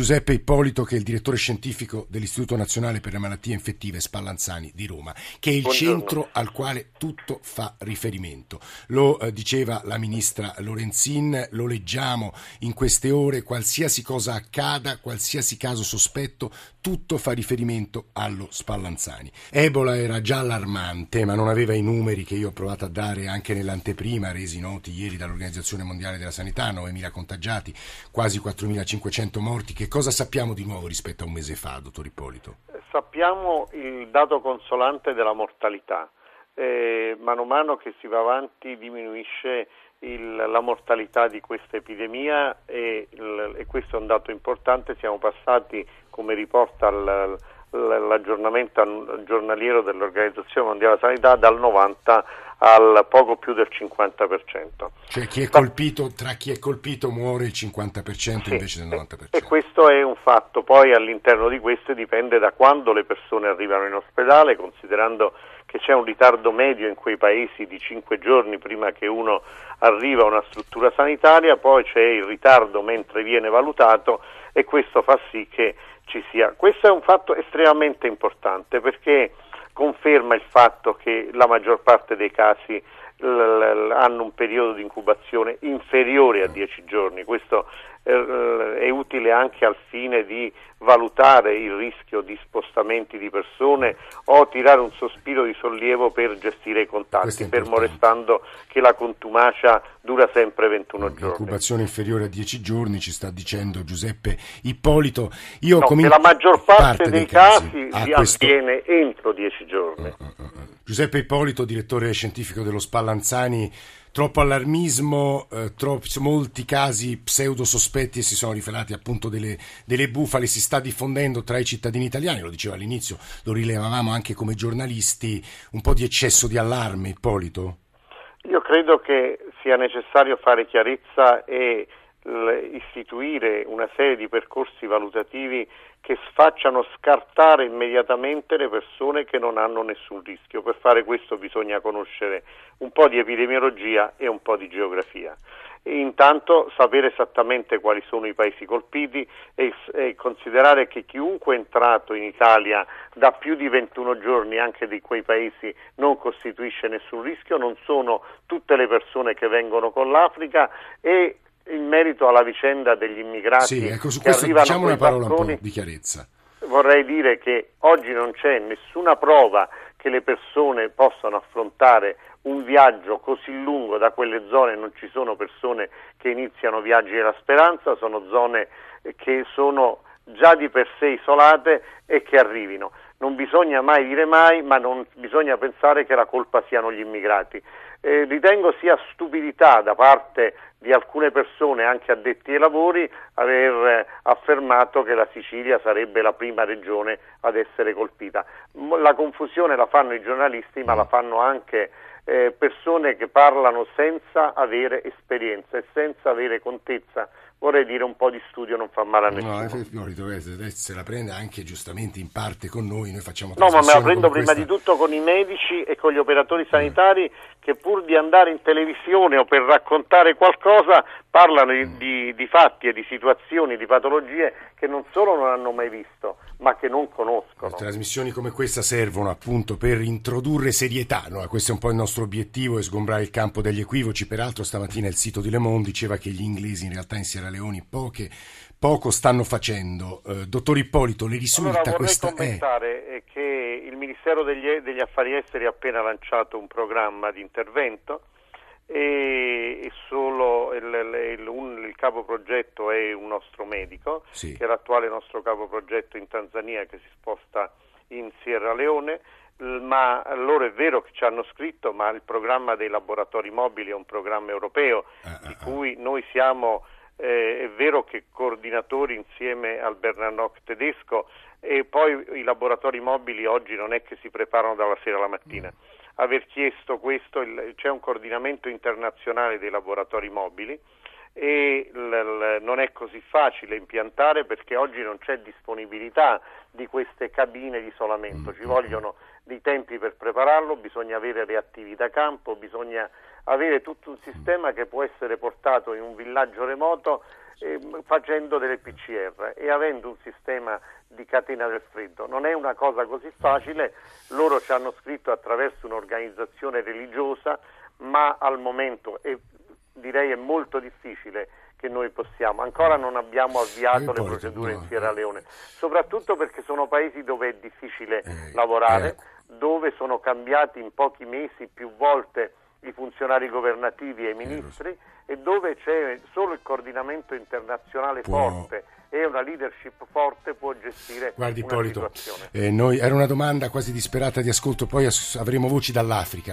Giuseppe Ippolito che è il direttore scientifico dell'Istituto Nazionale per le Malattie Infettive Spallanzani di Roma, che è il Buongiorno. centro al quale tutto fa riferimento. Lo eh, diceva la ministra Lorenzin, lo leggiamo in queste ore, qualsiasi cosa accada, qualsiasi caso sospetto, tutto fa riferimento allo Spallanzani. Ebola era già allarmante, ma non aveva i numeri che io ho provato a dare anche nell'anteprima, resi noti ieri dall'Organizzazione Mondiale della Sanità, 9.000 contagiati, quasi 4.500 morti. Che cosa sappiamo di nuovo rispetto a un mese fa, dottor Ippolito? Sappiamo il dato consolante della mortalità. Eh, mano a mano che si va avanti diminuisse il, la mortalità di questa epidemia e, il, e, questo è un dato importante. Siamo passati, come riporta il, l'aggiornamento giornaliero dell'Organizzazione Mondiale della Sanità, dal 90 al poco più del 50%. Cioè chi colpito, tra chi è colpito muore il 50% sì, invece del 90%. E questo è un fatto, poi all'interno di questo dipende da quando le persone arrivano in ospedale, considerando che c'è un ritardo medio in quei paesi di 5 giorni prima che uno arriva a una struttura sanitaria, poi c'è il ritardo mentre viene valutato e questo fa sì che ci sia. Questo è un fatto estremamente importante perché conferma il fatto che la maggior parte dei casi hanno un periodo di incubazione inferiore a 10 giorni, questo eh, è utile anche al fine di valutare il rischio di spostamenti di persone o tirare un sospiro di sollievo per gestire i contatti, fermo restando che la contumacia dura sempre 21 giorni. L'incubazione inferiore a 10 giorni ci sta dicendo Giuseppe Ippolito. Io no, comin- la maggior parte, parte dei, dei, casi, casi questo... avviene entro 10 giorni. Uh, uh, uh. Giuseppe Ippolito, direttore scientifico dello Spallanzani troppo allarmismo, eh, troppi, molti casi pseudo sospetti e si sono rivelati appunto delle, delle, bufale, si sta diffondendo tra i cittadini italiani, lo diceva all'inizio, lo rilevavamo anche come giornalisti, un po' di eccesso di allarme, Ippolito? Io credo che sia necessario fare chiarezza e istituire una serie di percorsi valutativi che facciano scartare immediatamente le persone che non hanno nessun rischio. Per fare questo bisogna conoscere un po' di epidemiologia e un po' di geografia. E intanto sapere esattamente quali sono i paesi colpiti e, e, considerare che chiunque è entrato in Italia da più di 21 giorni anche di quei paesi non costituisce nessun rischio, non sono tutte le persone che vengono con l'Africa e in merito alla vicenda degli immigrati sì, ecco, su questo diciamo una parola barconi, un po' di chiarezza. Vorrei dire che oggi non c'è nessuna prova che le persone possano affrontare un viaggio così lungo da quelle zone, non ci sono persone che iniziano viaggi della speranza, sono zone che sono già di per sé isolate e che arrivino. Non bisogna mai dire mai, ma non bisogna pensare che la colpa siano gli immigrati. Eh, ritengo sia stupidità da parte di alcune persone, anche addetti ai lavori, aver eh, affermato che la Sicilia sarebbe la prima regione ad essere colpita. La confusione la fanno i giornalisti, ma la fanno anche eh, persone che parlano senza avere esperienza e senza avere contezza vorrei dire un po' di studio non fa male a nessuno. No, se la prende anche giustamente in parte con noi, noi facciamo No, ma me la prendo prima questa... di tutto con i medici e con gli operatori sanitari che pur di andare in televisione o per raccontare qualcosa parlano di, di, di fatti e di situazioni, di patologie che non solo non hanno mai visto, ma che non conoscono. Trasmissioni come questa servono appunto per introdurre serietà, no? questo è un po' il nostro obiettivo e sgombrare il campo degli equivoci. Peraltro stamattina il sito di Le Monde diceva che gli inglesi in realtà in Sierra Leone poche, poco stanno facendo. Eh, dottor Ippolito, le risulta allora, questa... commentare eh. che il Ministero degli, degli Affari Esteri ha appena lanciato un programma di intervento e, solo il, il, un, il, capo progetto è un nostro medico, sì. che è l'attuale nostro capo progetto in Tanzania che si sposta in Sierra Leone ma loro è vero che ci hanno scritto, ma il programma dei laboratori mobili è un programma europeo ah, di ah, ah. cui noi siamo, eh, è vero che coordinatori insieme al Bernanoc tedesco e poi i laboratori mobili oggi non è che si preparano dalla sera alla mattina. Mm. Aver chiesto questo, il, c'è un coordinamento internazionale dei laboratori mobili e non è così facile impiantare perché oggi non c'è disponibilità di queste cabine di isolamento, ci vogliono dei tempi per prepararlo, bisogna avere reattivi da campo, bisogna avere tutto un sistema che può essere portato in un villaggio remoto eh, facendo delle PCR e avendo un sistema di catena del freddo. Non è una cosa così facile, loro ci hanno scritto attraverso un'organizzazione religiosa, ma al momento è, direi è molto difficile che noi possiamo. Ancora non abbiamo avviato le procedure in Sierra Leone, soprattutto perché sono paesi dove è difficile eh, lavorare, eh. dove sono cambiati in pochi mesi più volte i funzionari governativi e i ministri e dove c'è solo il coordinamento internazionale Può... forte e una leadership forte può gestire Guardi, Ippolito, eh, noi, era una domanda quasi disperata di ascolto, poi avremo voci dall'Africa.